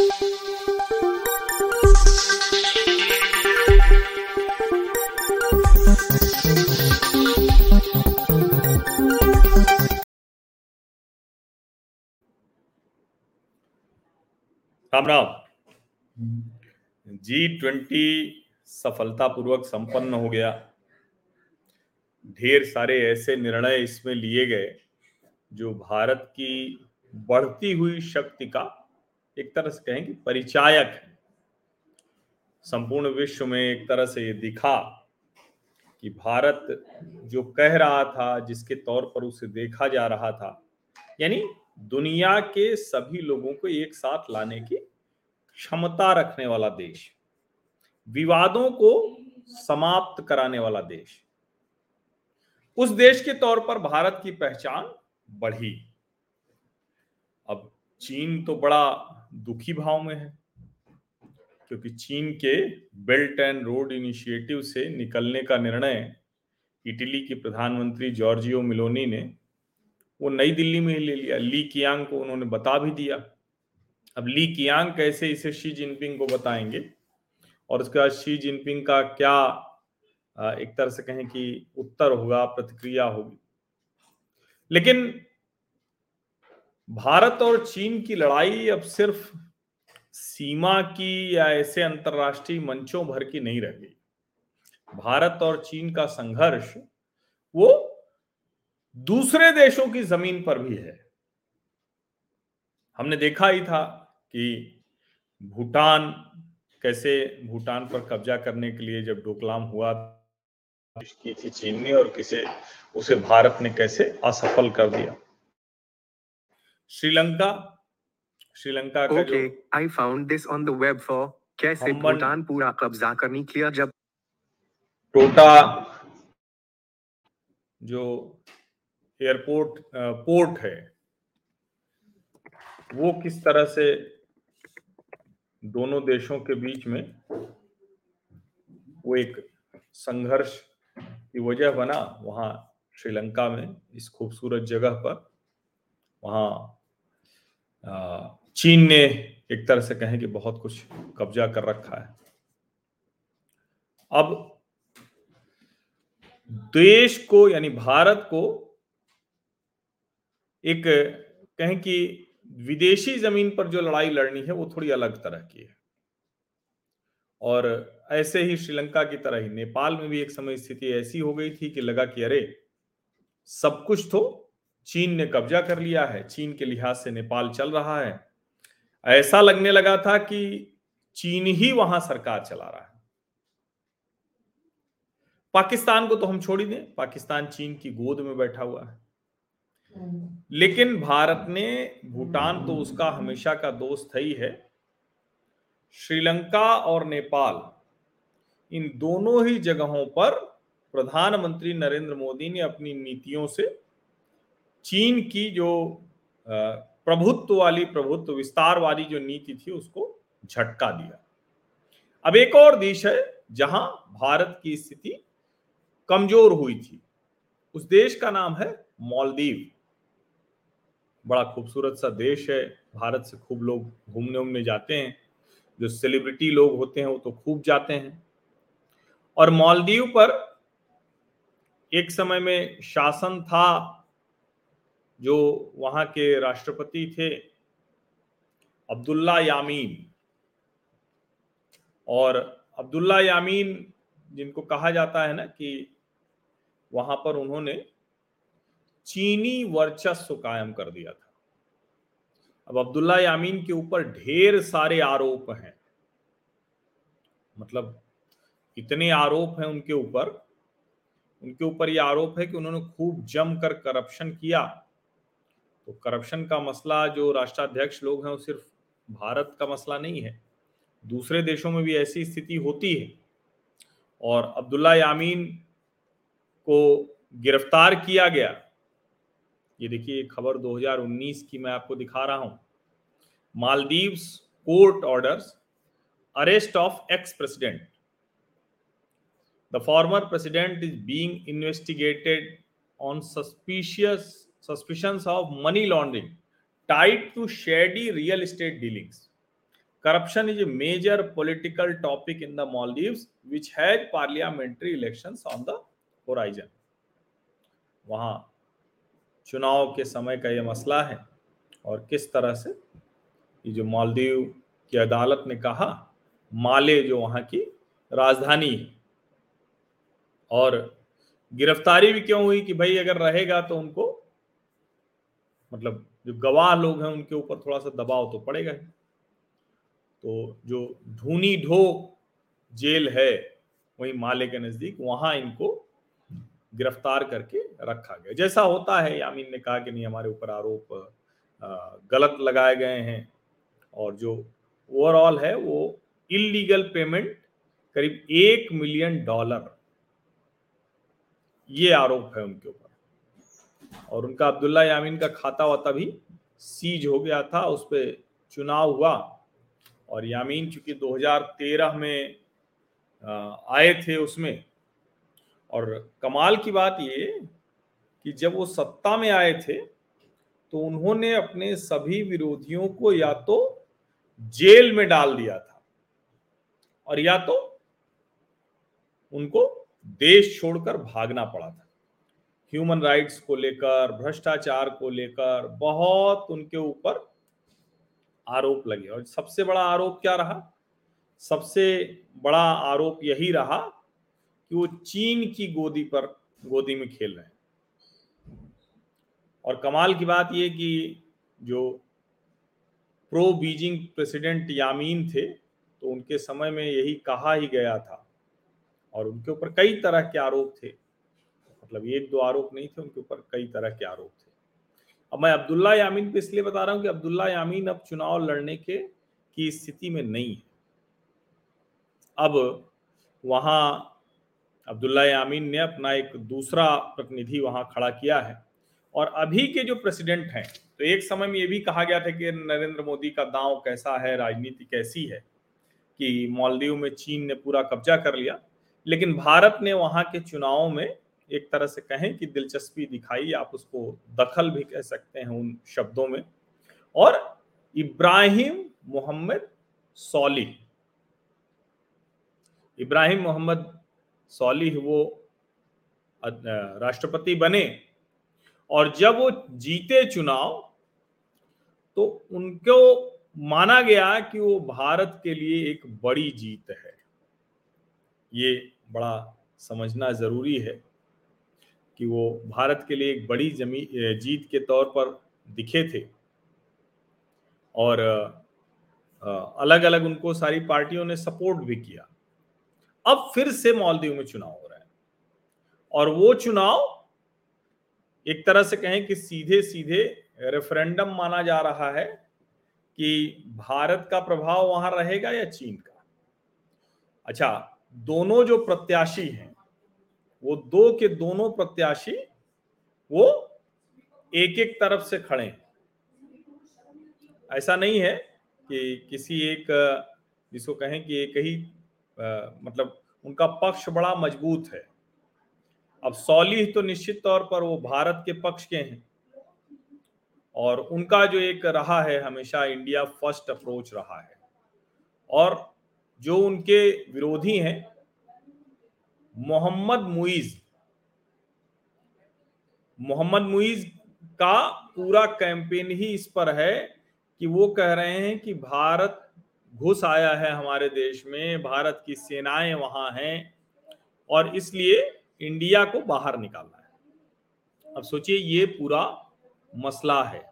Ram Ram. G twenty सफलतापूर्वक संपन्न हो गया। ढेर सारे ऐसे निर्णय इसमें लिए गए, जो भारत की बढ़ती हुई शक्ति का एक तरह से कहें कि परिचायक। संपूर्ण विश्व में एक तरह से ये दिखा कि भारत जो कह रहा था, जिसके तौर पर उसे देखा जा रहा था, यानी दुनिया के सभी लोगों को एक साथ लाने की क्षमता रखने वाला देश, विवादों को समाप्त कराने वाला देश, उस देश के तौर पर भारत की पहचान बढ़ी। चीन तो बड़ा दुखी भाव में है, क्योंकि चीन के बेल्ट एंड रोड इनिशिएटिव से निकलने का निर्णय इटली के प्रधानमंत्री जॉर्जियो मिलोनी ने, वो नई दिल्ली में ही ले लिया। ली कियांग को उन्होंने बता भी दिया। अब ली कियांग कैसे इसे शी जिनपिंग को बताएँगे? और उसके बाद शी जिनपिंग का क्या एक तरह से कहें कि उत्तर होगा, प्रतिक्रिया होगी। लेकिन भारत और चीन की लड़ाई अब सिर्फ़ सीमा की या ऐसे अंतरराष्ट्रीय मंचों भर की नहीं रह गई। भारत और चीन का संघर्ष वो दूसरे देशों की ज़मीन पर भी है। हमने देखा ही था कि भूटान, कैसे भूटान पर कब्जा करने के लिए जब डोकलाम हुआ की थी चीन ने और किसे, उसे भारत ने कैसे असफल कर दिया। श्रीलंका। श्रीलंका का okay, जो I found this on the web for कैसे भूटान पूरा कब्जा करने किया जब टोटा जो एयरपोर्ट पोर्ट है वो किस तरह से दोनों देशों के बीच में वो एक संघर्ष की वजह बना वहाँ श्रीलंका में इस खूबसूरत जगह पर वहाँ चीन ने एक तरह से कहें कि बहुत कुछ कब्जा कर रखा है। अब देश को, यानी भारत को एक कहें कि विदेशी ज़मीन पर जो लड़ाई लड़नी है, वो थोड़ी अलग तरह की है। और ऐसे ही श्रीलंका की तरह ही नेपाल में भी एक समय स्थिति ऐसी हो गई थी कि लगा कि अरे, सब कुछ तो चीन ने कब्जा कर लिया है, चीन के लिहाज से नेपाल चल रहा है। ऐसा लगने लगा था कि चीन ही वहाँ सरकार चला रहा है। पाकिस्तान को तो हम छोड़ ही दें, पाकिस्तान चीन की गोद में बैठा हुआ है। लेकिन भारत ने, भूटान तो उसका हमेशा का दोस्त है ही। है श्रीलंका और नेपाल, इन दोनों ही जगहों पर प्रधानमंत्री नरेंद्र मोदी ने अपनी नीतियों से चीन की जो प्रभुत्व वाली, प्रभुत्व विस्तार वाली जो नीति थी, उसको झटका दिया। अब एक और देश है, जहाँ भारत की स्थिति कमज़ोर हुई थी। उस देश का नाम है मालदीव। बड़ा खूबसूरत सा देश है। भारत से खूब लोग घूमने उमने जाते हैं। जो सेलिब्रिटी लोग होते हैं, वो तो खूब जाते हैं। और मालदीव पर एक समय में शासन था जो वहाँ के राष्ट्रपति थे, अब्दुल्ला यामीन। और अब्दुल्ला यामीन, जिनको कहा जाता है ना कि वहाँ पर उन्होंने चीनी वर्चस्व कायम कर दिया था। अब अब्दुल्ला यामीन के ऊपर ढेर सारे आरोप हैं। मतलब इतने आरोप हैं उनके ऊपर उनके ऊपर यह आरोप है कि उन्होंने खूब जमकर करप्शन किया। तो करप्शन का मसला, जो राष्ट्राध्यक्ष लोग हैं, वो सिर्फ़ भारत का मसला नहीं है। दूसरे देशों में भी ऐसी स्थिति होती है। और अब्दुल्ला यामीन को गिरफ़्तार किया गया। ये देखिए खबर 2019 की मैं आपको दिखा रहा हूँ। Maldives court orders, arrest of ex president the former president is being investigated on suspicious suspicions of money laundering tied to shady real estate dealings corruption is a major political topic in the Maldives, which had parliamentary elections on the horizon. वहाँ चुनाव के समय का यह मसला है और किस तरह से ये जो मालदीव की अदालत ने कहा माले जो वहाँ की राजधानी है और गिरफ्तारी भी क्यों हुई कि भाई अगर रहेगा तो उनको मतलब जो गवाह लोग हैं उनके ऊपर थोड़ा सा दबाव तो पड़ेगा ही। तो जो धूनी ढो जेल है, वही माले के नज़दीक, वहाँ इनको गिरफ़्तार करके रखा गया। जैसा होता है, यामीन ने कहा कि नहीं, हमारे ऊपर आरोप गलत लगाए गए हैं और जो ओवरऑल है, वो इलीगल पेमेंट करीब एक मिलियन डॉलर ये आरोप है उनके ऊपर। और उनका अब्दुल्ला यामीन का खाता वाता भी सीज हो गया था, उस पर चुनाव हुआ। और यामीन चूँकि 2013 में आए थे उसमें। और कमाल की बात ये कि जब वो सत्ता में आए थे तो उन्होंने अपने सभी विरोधियों को या तो जेल में डाल दिया था और या तो उनको देश छोड़कर भागना पड़ा था। ह्यूमन राइट्स को लेकर, भ्रष्टाचार को लेकर बहुत उनके ऊपर आरोप लगे। और सबसे बड़ा आरोप क्या रहा? सबसे बड़ा आरोप यही रहा कि वो चीन की गोदी पर, गोदी में खेल रहे हैं। और कमाल की बात ये कि जो प्रो बीजिंग प्रेसिडेंट यामीन थे तो उनके समय में यही कहा ही गया था। और उनके ऊपर कई तरह के आरोप थे। मतलब एक दो आरोप नहीं थे, उनके ऊपर कई तरह के आरोप थे। अब मैं अब्दुल्ला यामीन पे इसलिए बता रहा हूँ कि अब्दुल्ला यामीन अब चुनाव लड़ने के, की स्थिति में नहीं है। अब वहाँ अब्दुल्ला यामीन ने अपना एक दूसरा प्रतिनिधि वहाँ खड़ा किया है, और अभी के जो प्रेसिडेंट हैं तो एक समय में ये भी कहा गया था कि नरेंद्र मोदी का दांव कैसा है, राजनीति कैसी है, कि मालदीव में चीन ने पूरा कब्जा कर लिया, लेकिन भारत ने वहाँ के चुनावों में एक तरह से कहें कि दिलचस्पी दिखाई, आप उसको दखल भी कह सकते हैं उन शब्दों में। और इब्राहिम मोहम्मद सौली। इब्राहिम मोहम्मद सौली वो राष्ट्रपति बने और जब वो जीते चुनाव तो उनको माना गया कि वो भारत के लिए एक बड़ी जीत है। ये बड़ा समझना ज़रूरी है। कि वो भारत के लिए एक बड़ी जमी जीत के तौर पर दिखे थे। और अलग अलग उनको सारी पार्टियों ने सपोर्ट भी किया। अब फिर से मालदीव में चुनाव हो रहा है। और वो चुनाव एक तरह से कहें कि सीधे सीधे रेफरेंडम माना जा रहा है कि भारत का प्रभाव वहाँ रहेगा या चीन का। अच्छा दोनों जो प्रत्याशी हैं वो दो के दोनों प्रत्याशी वो एक एक तरफ़ से खड़े ऐसा नहीं है कि किसी एक जिसको कहें कि एक ही आ, मतलब उनका पक्ष बड़ा मज़बूत है। अब सौली तो निश्चित तौर पर वो भारत के पक्ष के हैं। और उनका जो एक रहा है हमेशा इंडिया फ़र्स्ट अप्रोच रहा है। और जो उनके विरोधी हैं मोहम्मद मुइज। मोहम्मद मुइज का पूरा कैंपेन ही इस पर है कि वो कह रहे हैं कि भारत घुस आया है हमारे देश में, भारत की सेनाएँ वहाँ हैं और इसलिए इंडिया को बाहर निकालना है। अब सोचिए, ये पूरा मसला है।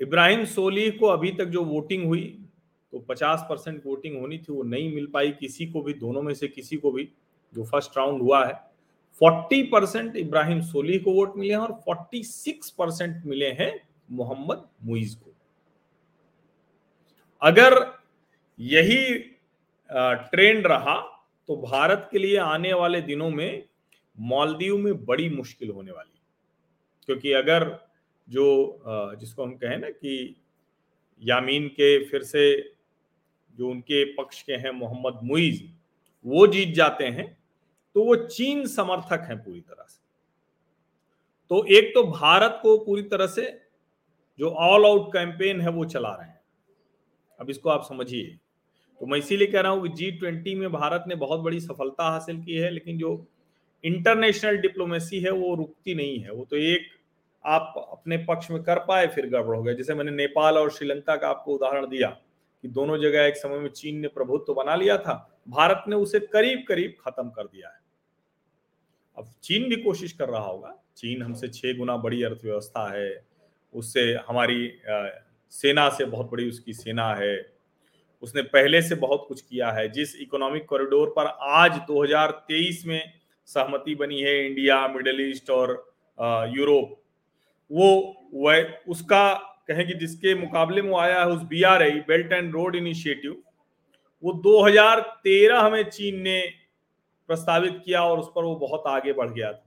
इब्राहिम सोली को अभी तक जो वोटिंग हुई तो 50 परसेंट वोटिंग होनी थी, वो नहीं मिल पाई किसी को भी, दोनों में से किसी को भी, जो फ़र्स्ट राउंड हुआ है। 40 परसेंट इब्राहिम सोली को वोट मिले हैं और 46 परसेंट मिले हैं मोहम्मद मुइज को। अगर यही ट्रेंड रहा तो भारत के लिए आने वाले दिनों में मालदीव में बड़ी मुश्किल होने वाली क्योंकि अगर जो जिसको हम कहें ना कि यामीन के फिर से जो उनके पक्ष के हैं मोहम्मद मुइज, वो जीत जाते हैं तो वो चीन समर्थक हैं पूरी तरह से। तो एक तो भारत को पूरी तरह से जो ऑल आउट कैंपेन है वो चला रहे हैं। अब इसको आप समझिए। तो मैं इसीलिए कह रहा हूँ कि जी ट्वेंटी में भारत ने बहुत बड़ी सफलता हासिल की है, लेकिन जो इंटरनेशनल डिप्लोमेसी है वो रुकती नहीं है। वो तो एक आप अपने पक्ष में कर पाए, फिर गड़बड़ हो गया। जैसे मैंने नेपाल और श्रीलंका का आपको उदाहरण दिया। कि दोनों जगह एक समय में चीन ने प्रभुत्व तो बना लिया था, भारत ने उसे करीब करीब खत्म कर दिया है। अब चीन भी कोशिश कर रहा होगा। चीन हमसे छह गुना बड़ी अर्थव्यवस्था है। उससे हमारी सेना से बहुत बड़ी उसकी सेना है। उसने पहले से बहुत कुछ किया है। जिस इकोनॉमिक कॉरिडोर पर आज 2023 में सहमति बनी है इंडिया, मिडल ईस्ट और यूरोप, वो वह उसका कहें कि जिसके मुकाबले में आया है उस B R I belt and road initiative वो 2013 में चीन ने प्रस्तावित किया और उस पर वो बहुत आगे बढ़ गया था।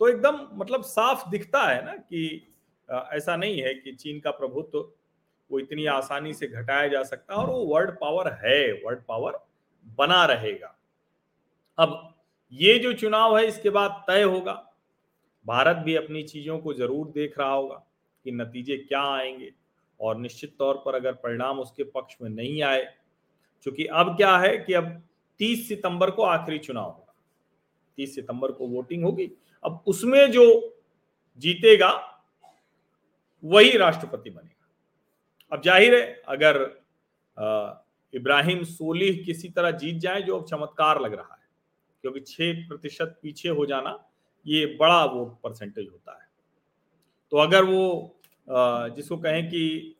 तो एकदम मतलब साफ़ दिखता है ना कि ऐसा नहीं है कि चीन का प्रभुत्व वो इतनी आसानी से घटाया जा सकता और वो वर्ल्ड पावर है वर्ल्ड पावर बना रहेगा। अब ये जो चुनाव है, इसके बाद तय होगा। भारत भी अपनी चीज़ों को ज़रूर देख रहा होगा। कि नतीजे क्या आएँगे? और निश्चित तौर पर अगर परिणाम उसके पक्ष में नहीं आए क्योंकि अब क्या है कि अब 30 सितंबर को आखिरी चुनाव होगा। 30 सितंबर को वोटिंग होगी। अब उसमें जो जीतेगा, वही राष्ट्रपति बनेगा। अब ज़ाहिर है, अगर इब्राहिम सोलिह किसी तरह जीत जाए, जो अब चमत्कार लग रहा है, क्योंकि छह प्रतिशत पीछे हो जाना, ये बड़ा वोट परसेंटेज होता है। तो अगर वो जिसको कहें कि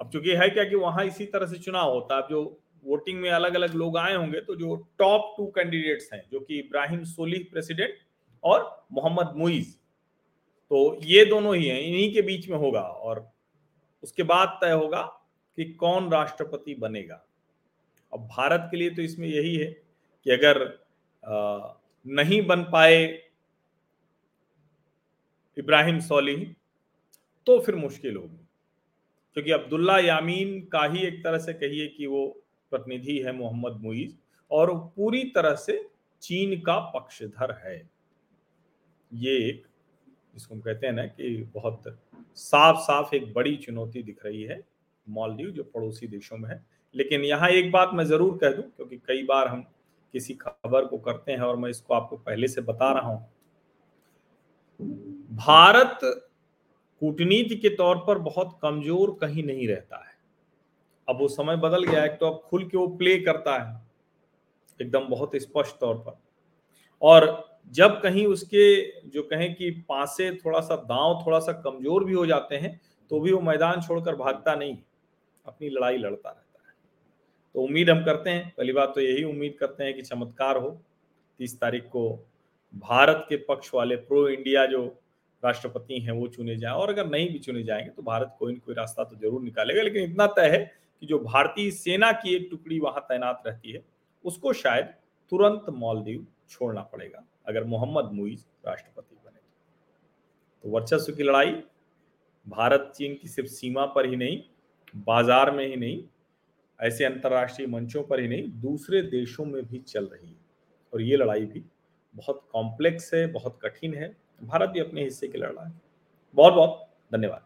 अब चूँकि है क्या कि वहाँ इसी तरह से चुनाव होता है जो वोटिंग में अलग अलग लोग आए होंगे तो जो टॉप टू कैंडिडेट्स हैं, जो कि इब्राहिम सोली प्रेसिडेंट और मोहम्मद मुइज तो ये दोनों ही हैं, इन्हीं के बीच में होगा और उसके बाद तय होगा कि कौन राष्ट्रपति बनेगा। अब भारत के लिए तो इसमें यही है कि अगर नहीं बन पाए इब्राहिम सोली तो फिर मुश्किल होगी। क्योंकि अब्दुल्ला यामीन का ही एक तरह से कहिए कि वो प्रतिनिधि है मोहम्मद मुईज, और पूरी तरह से चीन का पक्षधर है। ये एक, जिसको हम कहते हैं ना कि बहुत साफ़ साफ़ एक बड़ी चुनौती दिख रही है मालदीव जो पड़ोसी देशों में है। लेकिन यहाँ एक बात मैं ज़रूर कह दूँ, क्योंकि कई बार हम किसी खबर को करते हैं और मैं इसको आपको पहले से बता रहा हूँ। भारत कूटनीति के तौर पर बहुत कमज़ोर कहीं नहीं रहता है। अब वो समय बदल गया है तो अब खुल के वो प्ले करता है, एकदम बहुत स्पष्ट तौर पर। और जब कहीं उसके जो कहें कि पासे थोड़ा सा दांव थोड़ा सा कमज़ोर भी हो जाते हैं तो भी वो मैदान छोड़कर भागता नहीं अपनी लड़ाई लड़ता रहता है। तो उम्मीद हम करते हैं, पहली बात तो यही उम्मीद करते हैं कि चमत्कार हो, तीस तारीख को भारत के पक्ष वाले प्रो इंडिया जो राष्ट्रपति हैं, वो चुने जाए। और अगर नहीं भी चुने जाएँगे तो भारत कोई ना कोई रास्ता तो ज़रूर निकालेगा। लेकिन इतना तय है कि जो भारतीय सेना की एक टुकड़ी वहाँ तैनात रहती है, उसको शायद तुरंत मालदीव छोड़ना पड़ेगा, अगर मोहम्मद मुइज राष्ट्रपति बने। तो वर्चस्व की लड़ाई, भारत चीन की सिर्फ़ सीमा पर ही नहीं, बाज़ार में ही नहीं, ऐसे अंतरराष्ट्रीय मंचों पर ही नहीं, दूसरे देशों में भी चल रही है। और ये लड़ाई भी बहुत कॉम्प्लेक्स है, बहुत कठिन है भारत भी अपने हिस्से की लड़ रहा है। बहुत बहुत धन्यवाद।